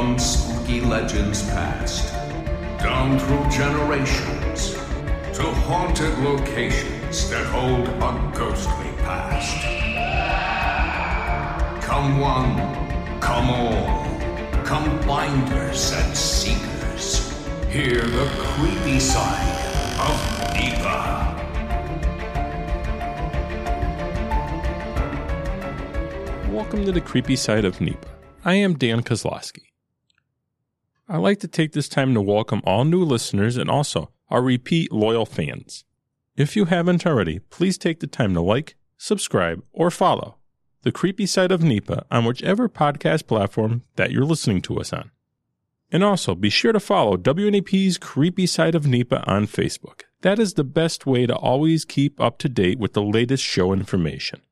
From spooky legends past, down through generations, to haunted locations that hold a ghostly past. Come one, come all, come finders and seekers. Hear the creepy side of NEPA. Welcome to the creepy side of NEPA. I am Dan Kosloski. I'd like to take this time to welcome all new listeners and also our repeat loyal fans. If you haven't already, please take the time to like, subscribe, or follow the creepy side of NEPA on whichever podcast platform that you're listening to us on. And also be sure to follow WNEP's Creepy Side of NEPA on Facebook. That is the best way to always keep up to date with the latest show information.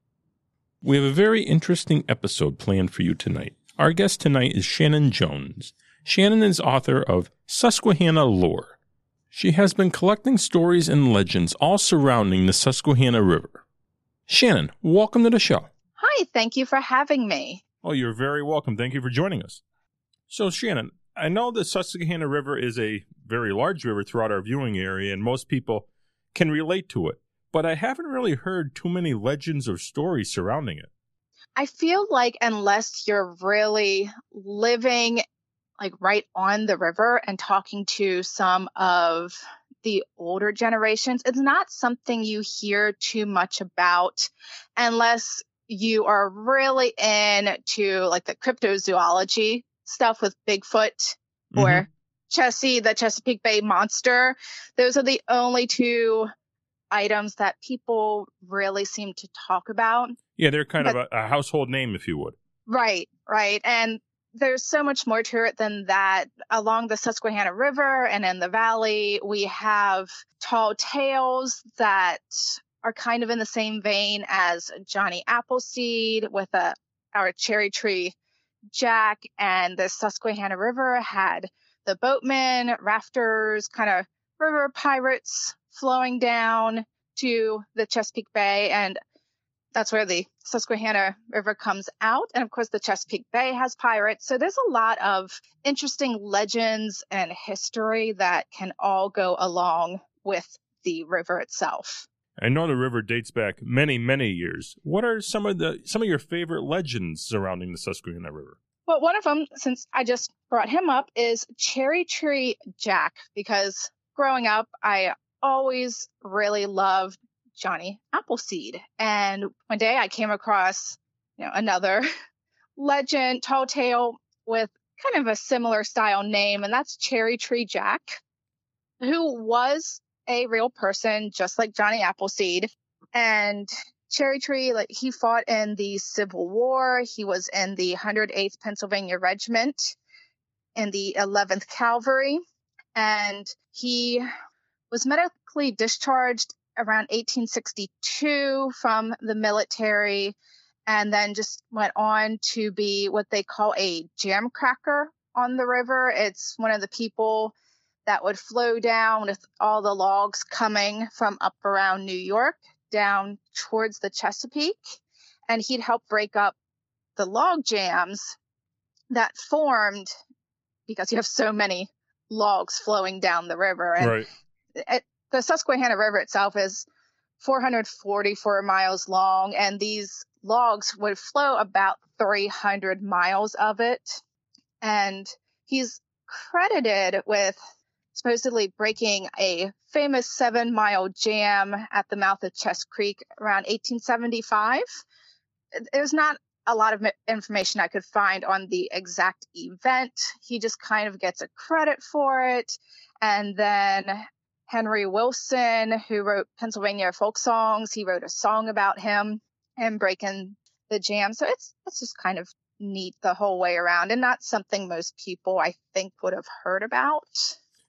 We have a very interesting episode planned for you tonight. Our guest tonight is Shannon Jones. Shannon is author of Susquehanna Lore. She has been collecting stories and legends all surrounding the Susquehanna River. Shannon, welcome to the show. Hi, thank you for having me. Oh, you're very welcome. Thank you for joining us. So, Shannon, I know the Susquehanna River is a very large river throughout our viewing area, and most people can relate to it but I haven't really heard too many legends or stories surrounding it. I feel like unless you're really living like right on the river and talking to some of the older generations, it's not something you hear too much about unless you are really into like the cryptozoology stuff with Bigfoot mm-hmm. or Chessie, the Chesapeake Bay monster. Those are the only two items that people really seem to talk about. Yeah, they're kind but, of a, a household name, if you would. Right, right. And there's so much more to it than that. Along the Susquehanna River and in the valley, we have tall tales that are kind of in the same vein as Johnny Appleseed with a our cherry tree Jack and the Susquehanna River had the boatmen, rafters, kind of river pirates flowing down to the Chesapeake Bay and that's where the Susquehanna River comes out. And of course, the Chesapeake Bay has pirates. So there's a lot of interesting legends and history that can all go along with the river itself. I know the river dates back many, many years. What are some of the some of your favorite legends surrounding the Susquehanna River? Well, one of them, since I just brought him up, is Cherry Tree Jack, because growing up, I always really loved Johnny Appleseed. And one day I came across, you know, another legend, tall tale with kind of a similar style name, and that's Cherry Tree Jack, who was a real person, just like Johnny Appleseed. And Cherry Tree, like he fought in the Civil War. He was in the 108th Pennsylvania Regiment in the 11th Cavalry. And he was medically discharged around 1862 from the military and then just went on to be what they call a jam cracker on the river. It's one of the people that would flow down with all the logs coming from up around New York down towards the Chesapeake. And he'd help break up the log jams that formed because you have so many logs flowing down the river. And right the Susquehanna River itself is 444 miles long, and these logs would flow about 300 miles of it. And he's credited with supposedly breaking a famous seven mile jam at the mouth of Chest Creek around 1875. There's not a lot of information I could find on the exact event. He just kind of gets a credit for it. And then Henry Wilson, who wrote Pennsylvania folk songs. He wrote a song about him and breaking the jam. So it's it's just kind of neat the whole way around and not something most people I think would have heard about.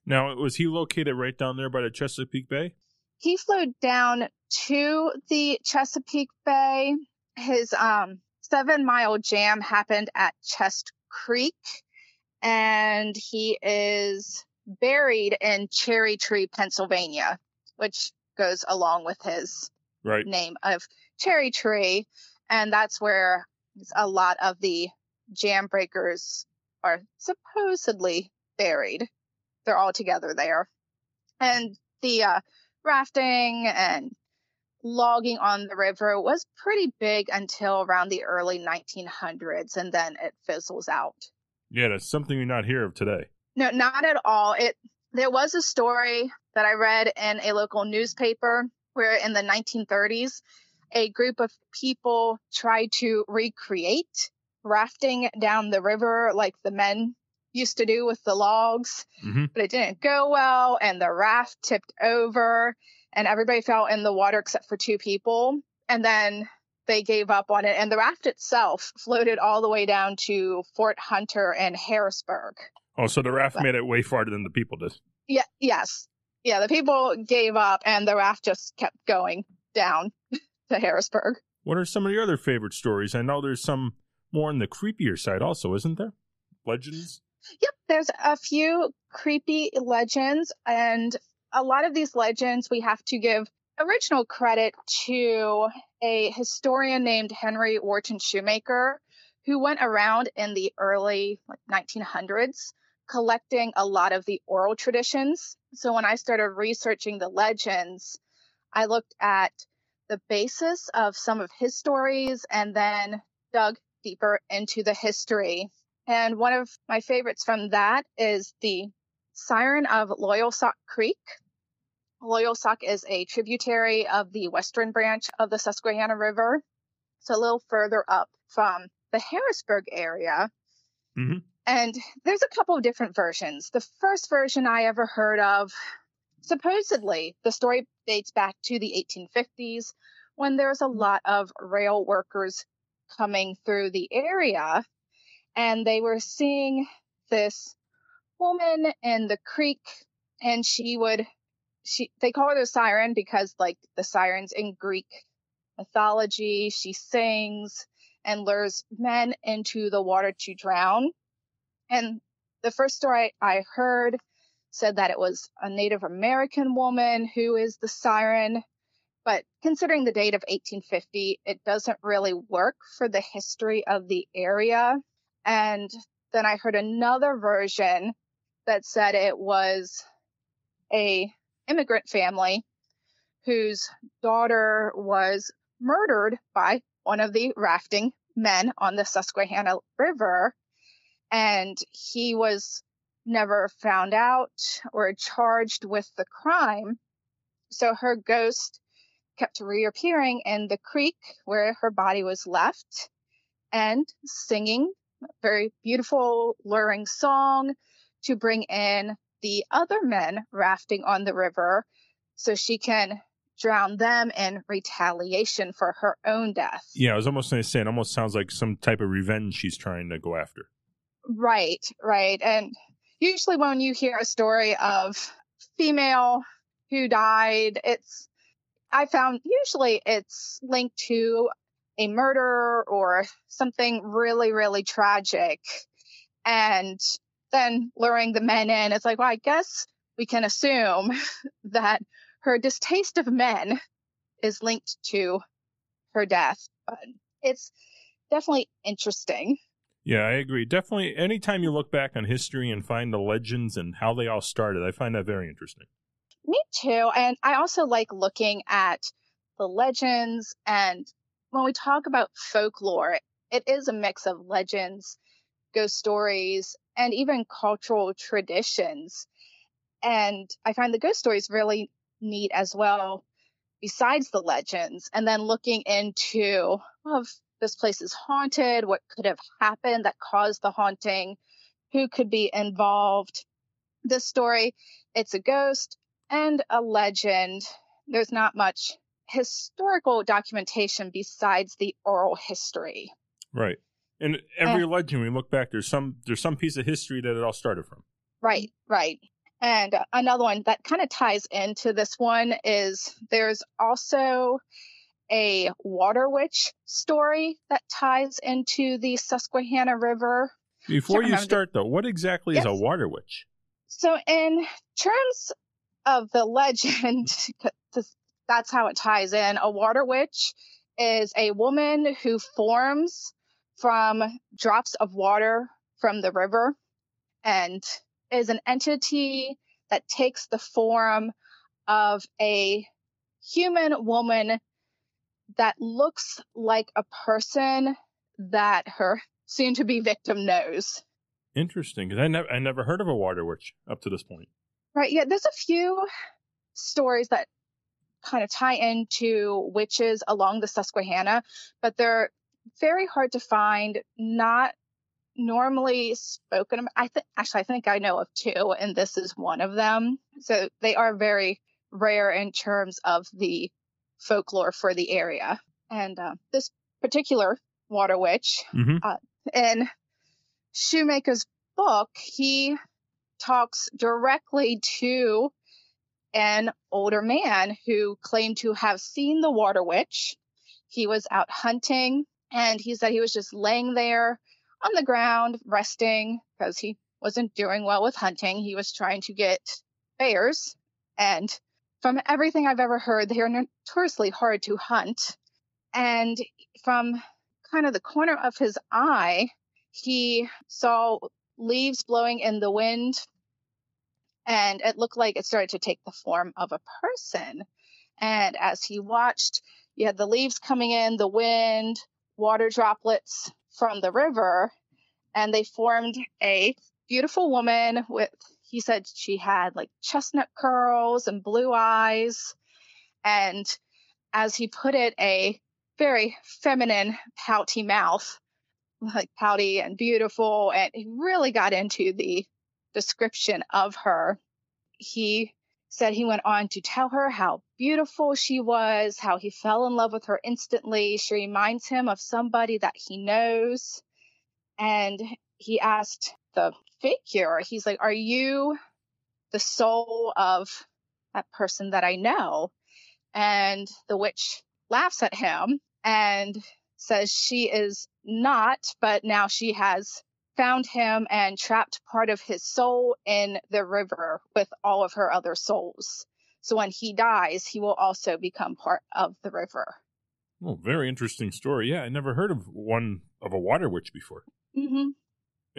Now, was he located right down there by the Chesapeake Bay? He flowed down to the Chesapeake Bay. His um, seven mile jam happened at Chest Creek, and he is buried in Cherry Tree, Pennsylvania, which goes along with his right. name of Cherry Tree. And that's where a lot of the jam breakers are supposedly buried. They're all together there. And the uh, rafting and logging on the river was pretty big until around the early 1900s, and then it fizzles out. Yeah, that's something we not hear of today. No, not at all. It there was a story that I read in a local newspaper where in the 1930s a group of people tried to recreate rafting down the river like the men used to do with the logs, mm-hmm. but it didn't go well and the raft tipped over and everybody fell in the water except for two people. And then they gave up on it. And the raft itself floated all the way down to Fort Hunter and Harrisburg. Oh, so the raft but, made it way farther than the people did. Yeah, yes. Yeah, the people gave up and the raft just kept going down to Harrisburg. What are some of your other favorite stories? I know there's some more on the creepier side also, isn't there? Legends? Yep, there's a few creepy legends and a lot of these legends we have to give original credit to a historian named Henry Wharton Shoemaker who went around in the early like 1900s collecting a lot of the oral traditions. So when I started researching the legends, I looked at the basis of some of his stories and then dug deeper into the history. And one of my favorites from that is the Siren of Loyalsock Creek. Loyalsock is a tributary of the western branch of the Susquehanna River. So a little further up from the Harrisburg area. Mm-hmm. And there's a couple of different versions. The first version I ever heard of, supposedly, the story dates back to the 1850s when there's a mm-hmm. lot of rail workers coming through the area and they were seeing this woman in the creek and she would she they call her the siren because like the sirens in Greek mythology, she sings and lures men into the water to drown. And the first story I heard said that it was a Native American woman who is the siren. But considering the date of 1850, it doesn't really work for the history of the area. And then I heard another version that said it was a immigrant family whose daughter was murdered by one of the rafting men on the Susquehanna River. And he was never found out or charged with the crime. So her ghost kept reappearing in the creek where her body was left and singing a very beautiful, luring song to bring in the other men rafting on the river so she can drown them in retaliation for her own death. Yeah, I was almost going to say it almost sounds like some type of revenge she's trying to go after. Right, right. And usually when you hear a story of female who died, it's I found usually it's linked to a murder or something really, really tragic. And then luring the men in, it's like, well, I guess we can assume that her distaste of men is linked to her death. But it's definitely interesting. Yeah, I agree. Definitely, anytime you look back on history and find the legends and how they all started, I find that very interesting. Me too. And I also like looking at the legends. And when we talk about folklore, it is a mix of legends, ghost stories, and even cultural traditions. And I find the ghost stories really neat as well, besides the legends. And then looking into, well, this place is haunted, what could have happened that caused the haunting, who could be involved. This story, it's a ghost and a legend. There's not much historical documentation besides the oral history. Right. And every and, legend we look back, there's some there's some piece of history that it all started from. Right, right. And another one that kind of ties into this one is there's also a water witch story that ties into the Susquehanna River. Before you start, though, what exactly yes. is a water witch? So, in terms of the legend, that's how it ties in. A water witch is a woman who forms from drops of water from the river and is an entity that takes the form of a human woman that looks like a person that her soon to be victim knows. Interesting, because I never I never heard of a water witch up to this point. Right. Yeah. There's a few stories that kind of tie into witches along the Susquehanna, but they're very hard to find, not normally spoken about. I think actually I think I know of two, and this is one of them. So they are very rare in terms of the folklore for the area. And uh, this particular water witch, Mm-hmm. uh, in Shoemaker's book, he talks directly to an older man who claimed to have seen the water witch. He was out hunting and he said he was just laying there on the ground resting because he wasn't doing well with hunting. He was trying to get bears. And from everything I've ever heard, they are notoriously hard to hunt. And from kind of the corner of his eye, he saw leaves blowing in the wind and it looked like it started to take the form of a person. And as he watched, you had the leaves coming in, the wind, water droplets from the river, and they formed a beautiful woman with, he said she had like chestnut curls and blue eyes. And as he put it, a very feminine, pouty mouth, like pouty and beautiful. And he really got into the description of her. He said he went on to tell her how beautiful she was, how he fell in love with her instantly. She reminds him of somebody that he knows. And he asked the figure, he's like, Are you the soul of that person that I know? And the witch laughs at him and says she is not, but now she has found him and trapped part of his soul in the river with all of her other souls. So when he dies, he will also become part of the river. Oh, very interesting story. Yeah, I never heard of one of a water witch before. Mm-hmm.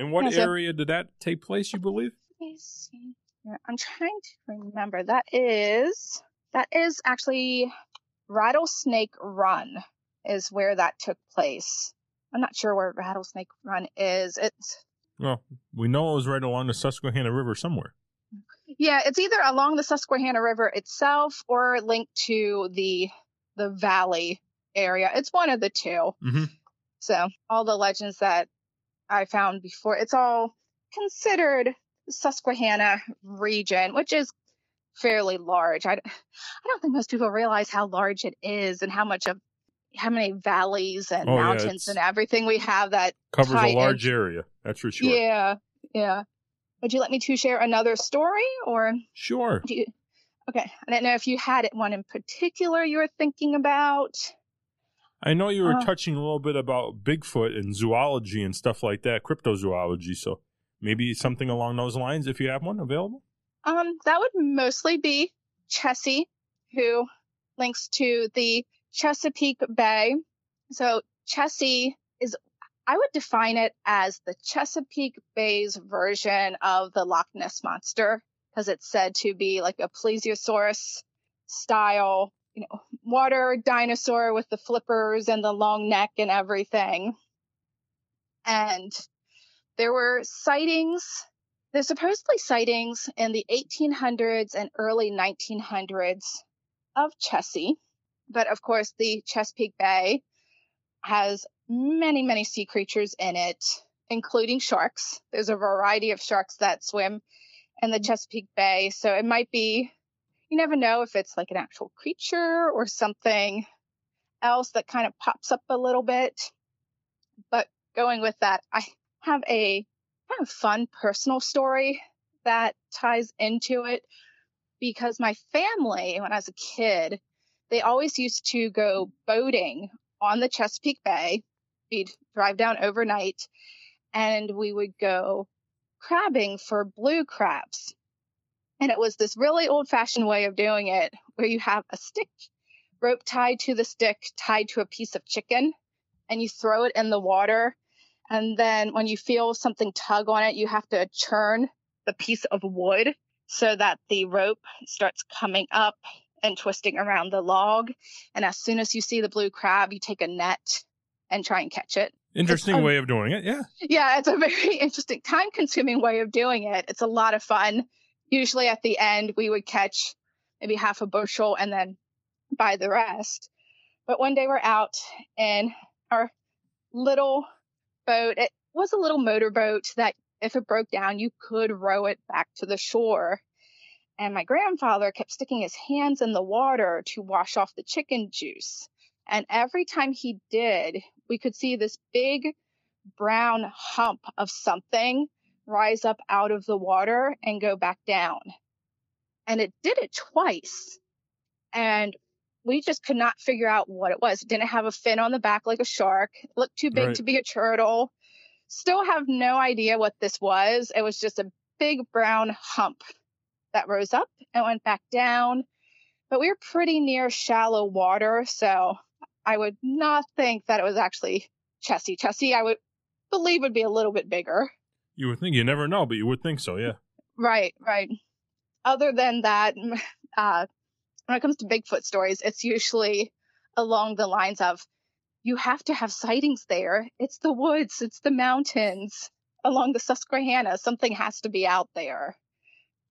In what Yeah, so- area did that take place? You believe? Let me see. here. I'm trying to remember. That is that is actually Rattlesnake Run is where that took place. I'm not sure where Rattlesnake Run is. It's Well, we know it was right along the Susquehanna River somewhere. yeah, it's either along the Susquehanna River itself or linked to the the valley area. It's one of the two. Mm-hmm. So all the legends that I found before, it's all considered Susquehanna region, which is fairly large. I, I don't think most people realize how large it is and how much of how many valleys and Oh, mountains it's- and everything we have that Covers a large in- area, that's for sure. Yeah, yeah. Would you let me to share another story or Sure. do you? Okay, I didn't know if you had one in particular you were thinking about. I know you were Uh. touching a little bit about Bigfoot and zoology and stuff like that, cryptozoology. So maybe something along those lines if you have one available. Um, that would mostly be Chessie, who links to the Chesapeake Bay. So Chessie is, I would define it as the Chesapeake Bay's version of the Loch Ness monster, because it's said to be like a plesiosaurus style, you know, water dinosaur with the flippers and the long neck and everything. And there were sightings there's supposedly sightings in the 1800s and early 1900s of Chessie, but of course the Chesapeake Bay has many, many sea creatures in it, including sharks. There's a variety of sharks that swim in the mm-hmm. Chesapeake Bay, so it might be, you never know if it's like an actual creature or something else that kind of pops up a little bit. But going with that, I have a kind of fun personal story that ties into it because my family, when I was a kid, they always used to go boating on the Chesapeake Bay. We'd drive down overnight and we would go crabbing for blue crabs. And it was this really old fashioned way of doing it where you have a stick, rope tied to the stick, tied to a piece of chicken, and you throw it in the water And then when you feel something tug on it, you have to churn the piece of wood so that the rope starts coming up and twisting around the log. And as soon as you see the blue crab, you take a net and try and catch it. Interesting a- way of doing it. Yeah. Yeah, it's a very interesting, time consuming way of doing it. It's a lot of fun. Usually at the end, we would catch maybe half a bushel and then buy the rest. But one day we're out in our little boat. It was a little motorboat that if it broke down, you could row it back to the shore. And my grandfather kept sticking his hands in the water to wash off the chicken juice. And every time he did, we could see this big brown hump of something rise up out of the water and go back down. And it did it twice. And we just could not figure out what it was. It didn't have a fin on the back like a shark. It looked too big Right. to be a turtle. Still have no idea what this was. It was just a big brown hump that rose up and went back down. But we were pretty near shallow water, so I would not think that it was actually Chessie. Chessie, I would believe would be a little bit bigger. You would think you never know, but you would think so. Yeah. Right, right. Other than that, uh, when it comes to Bigfoot stories, it's usually along the lines of you have to have sightings there. It's the woods, it's the mountains along the Susquehanna. Something has to be out there.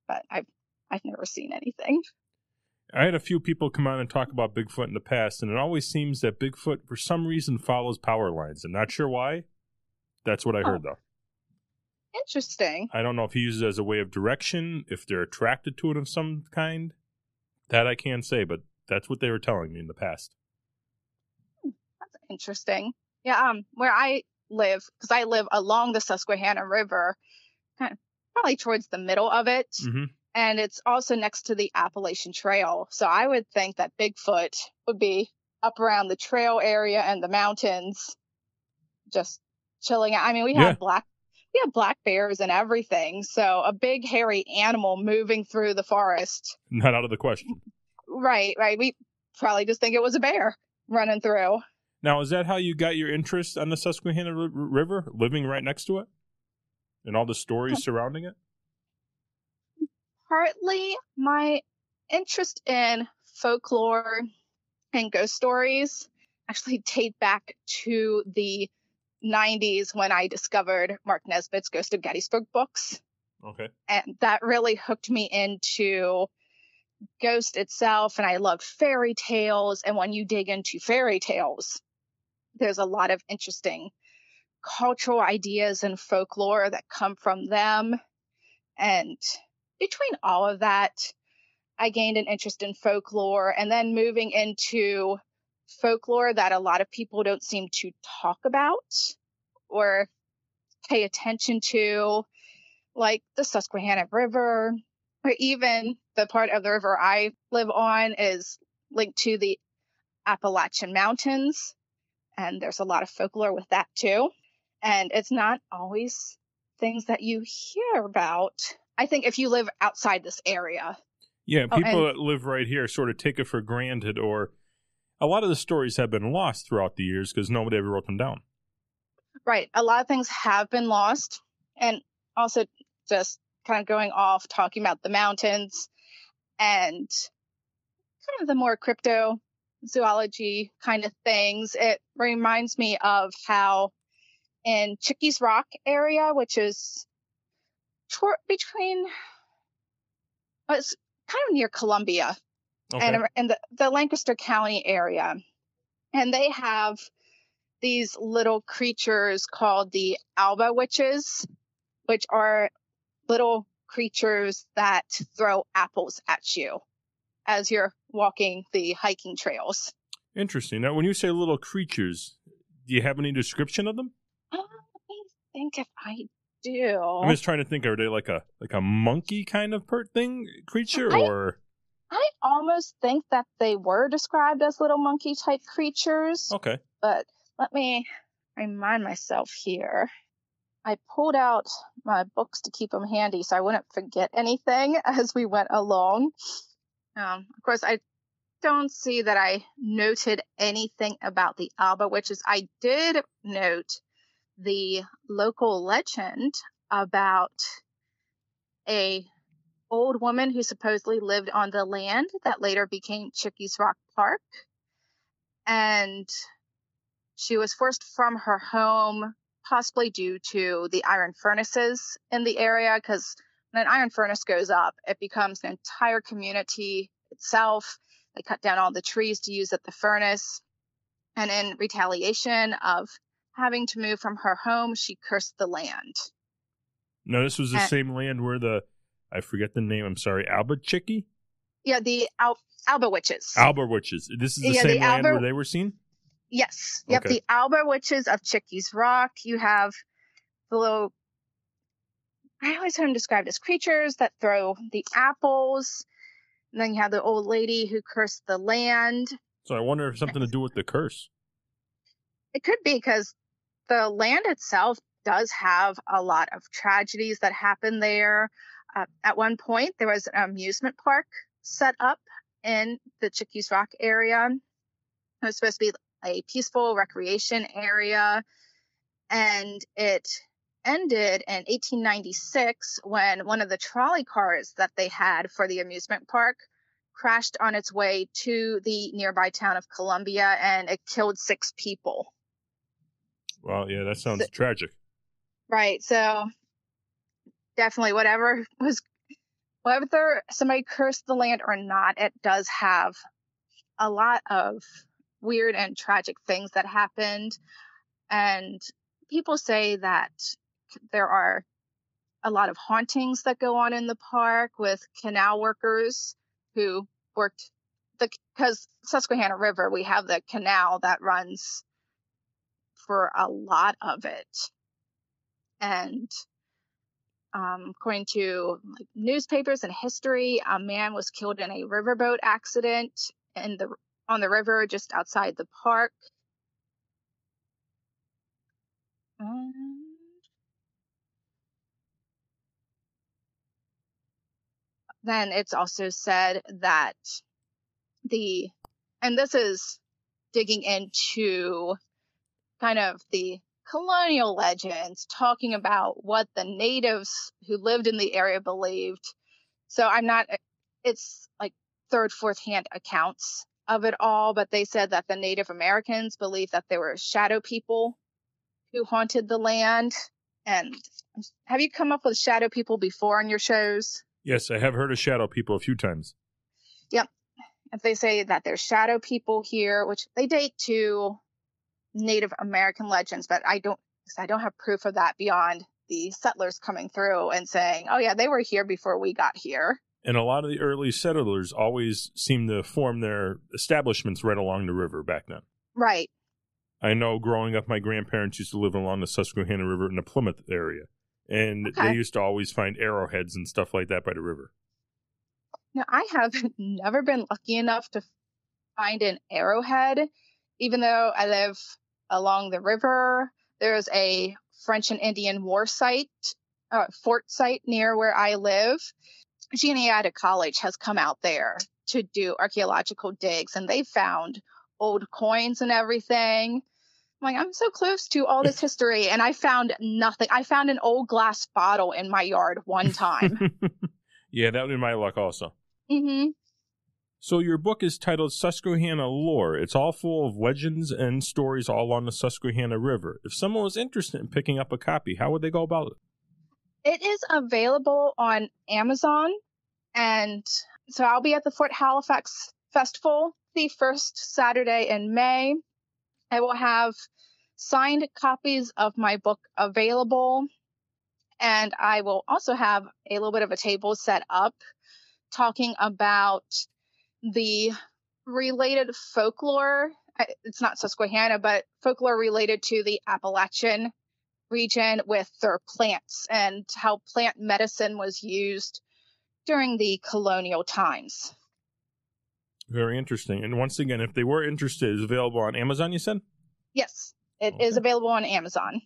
But I've I've never seen anything. I had a few people come on and talk about Bigfoot in the past, and it always seems that Bigfoot, for some reason, follows power lines. I'm not sure why. That's what I heard, though. Interesting. I don't know if he uses it as a way of direction, if they're attracted to it of some kind. That I can't say, but that's what they were telling me in the past. That's interesting. Yeah, um, where I live, because I live along the Susquehanna River, kind of probably towards the middle of it, hmm and it's also next to the Appalachian Trail. So I would think that Bigfoot would be up around the trail area and the mountains, just chilling out. I mean, we have Yeah. black. We have black bears and everything, so a big hairy animal moving through the forest. Not out of the question. Right, right. We probably just think it was a bear running through. Now, is that how you got your interest on the Susquehanna R- River, living right next to it, and all the stories surrounding it? partly my interest in folklore and ghost stories actually date back to the 90s when I discovered Mark Nesbitt's Ghost of Gettysburg books. Okay. And that really hooked me into Ghost itself. And I loved fairy tales. And when you dig into fairy tales, there's a lot of interesting cultural ideas and folklore that come from them. And between all of that, I gained an interest in folklore and then moving into folklore that a lot of people don't seem to talk about or pay attention to, like the Susquehanna River, or even the part of the river I live on is linked to the Appalachian Mountains. And there's a lot of folklore with that too. And it's not always things that you hear about. I think if you live outside this area, Yeah, Oh, people and- that live right here sort of take it for granted, or a lot of the stories have been lost throughout the years because nobody ever wrote them down. right, a lot of things have been lost. And also just kind of going off talking about the mountains and kind of the more crypto zoology kind of things. It reminds me of how in Chickies Rock area, which is between, it's kind of near Columbia, Okay. and in the, the Lancaster County area. And they have these little creatures called the Albatwitches, which are little creatures that throw apples at you as you're walking the hiking trails. Interesting. Now, when you say little creatures, do you have any description of them? Uh, let me think if I do. I'm just trying to think. Are they like a like a monkey kind of per thing creature, I- or I almost think that they were described as little monkey type creatures. okay? but let me remind myself here. I pulled out my books to keep them handy so I wouldn't forget anything as we went along. Um, of course, I don't see that I noted anything about the Albatwitches. I did note the local legend about a old woman who supposedly lived on the land that later became Chickies Rock Park. And she was forced from her home, possibly due to the iron furnaces in the area, because when an iron furnace goes up, it becomes an entire community itself. They cut down all the trees to use at the furnace. And in retaliation of having to move from her home, she cursed the land. No, this was the And- same land where the I forget the name. I'm sorry, Alba Chicky, Yeah, the Al- Albatwitches. Alba witches. This is the Yeah, same the land where they were seen. Yes. Yep. Okay. The Albatwitches of Chickies Rock. You have the little, I always heard them described as creatures that throw the apples. And then you have the old lady who cursed the land. So I wonder if something to do with the curse. It could be because the land itself does have a lot of tragedies that happen there. Uh, at one point, there was an amusement park set up in the Chickies Rock area. It was supposed to be a peaceful recreation area, and it ended in 1896 when one of the trolley cars that they had for the amusement park crashed on its way to the nearby town of Columbia and it killed six people. Well, yeah, that sounds So- tragic. Right. So definitely whatever was whether somebody cursed the land or not, it does have a lot of weird and tragic things that happened. And people say that there are a lot of hauntings that go on in the park with canal workers who worked the because Susquehanna River, we have the canal that runs for a lot of it and um, according to like, newspapers and history, a man was killed in a riverboat accident in the on the river just outside the park. And then it's also said that the and this is digging into kind of the colonial legends talking about what the natives who lived in the area believed. So I'm not, eh, it's like third, fourth hand accounts of it all, but they said that the Native Americans believed that there were shadow people who haunted the land. And have you come up with shadow people before on your shows? Yes, I have heard of shadow people a few times. Yep. If they say that there's shadow people here, which they date to Native American legends, but I don't I don't have proof of that beyond the settlers coming through and saying, "Oh yeah, they were here before we got here." And a lot of the early settlers always seem to form their establishments right along the river back then. Right. I know growing up, my grandparents used to live along the Susquehanna River in the Plymouth area. And Okay. they used to always find arrowheads and stuff like that by the river. Now, I have never been lucky enough to find an arrowhead, even though I live along the river. There's a French and Indian war site, uh, fort site near where I live. Juniata College has come out there to do archaeological digs, and they found old coins and everything. I'm like, I'm so close to all this history, and I found nothing. I found an old glass bottle in my yard one time. yeah, that would be my luck also. hmm So your book is titled Susquehanna Lore. It's all full of legends and stories all along the Susquehanna River. If someone was interested in picking up a copy, how would they go about it? It is available on Amazon. And so I'll be at the Fort Halifax Festival the first Saturday in May. I will have signed copies of my book available. And I will also have a little bit of a table set up talking about the related folklore. It's not Susquehanna, but folklore related to the Appalachian region with their plants and how plant medicine was used during the colonial times. Very interesting. And once again, if they were interested, it's available on Amazon, you said? Yes, it is Okay. available on Amazon.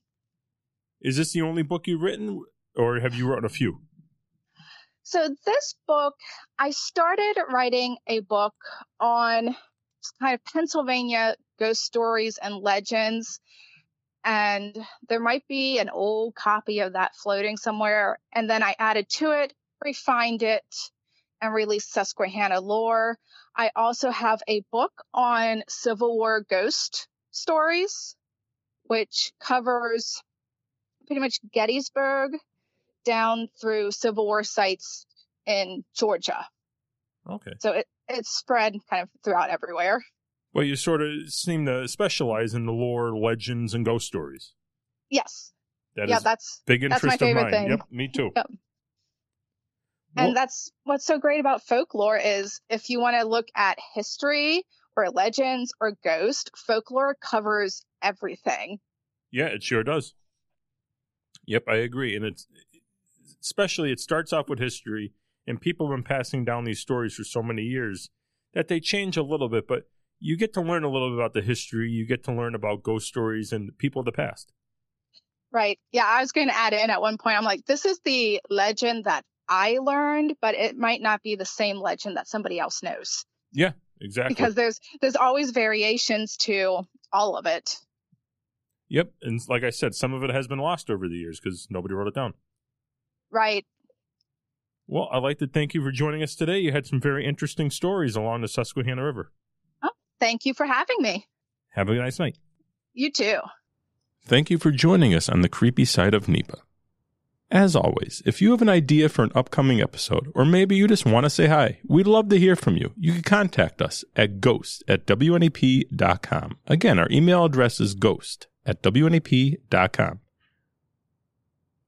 Is this the only book you've written, or have you written a few? So this book, I started writing a book on kind of Pennsylvania ghost stories and legends. and there might be an old copy of that floating somewhere. And then I added to it, refined it, and released Susquehanna lore. I also have a book on Civil War ghost stories, which covers pretty much Gettysburg down through Civil War sites in Georgia. Okay. So it, it's spread kind of throughout everywhere. Well, you sort of seem to specialize in the lore, legends, and ghost stories. Yes. That yeah, is that's big interest that's my favorite of mine. thing. Yep, me too. Yep. Well- and that's what's so great about folklore is if you want to look at history or legends or ghost, folklore covers everything. Yeah, it sure does. Yep, I agree. And it's especially it starts off with history, and people have been passing down these stories for so many years that they change a little bit, but you get to learn a little bit about the history. You get to learn about ghost stories and people of the past. Right. Yeah, I was going to add in at one point. I'm like, this is the legend that I learned, but it might not be the same legend that somebody else knows Yeah, exactly. because there's there's always variations to all of it. yep, and like I said, some of it has been lost over the years because nobody wrote it down. Right. Well, I'd like to thank you for joining us today. You had some very interesting stories along the Susquehanna River. Oh, Thank you for having me. Have a nice night. You too. Thank you for joining us on the creepy side of NEPA. As always, if you have an idea for an upcoming episode, or maybe you just want to say hi, we'd love to hear from you. You can contact us at ghost at wnep.com. Again, our email address is ghost at wnep.com.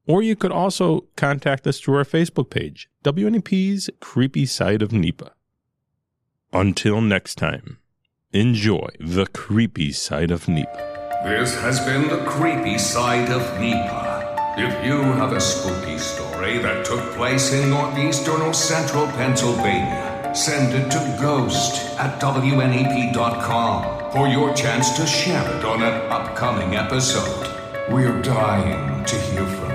Or you could also contact us through our Facebook page, WNEP's Creepy Side of NEPA. Until next time, enjoy the creepy side of NEPA. This has been the creepy side of NEPA. If you have a spooky story that took place in northeastern or central Pennsylvania, send it to ghost at WNEP.com for your chance to share it on an upcoming episode. We're dying to hear from you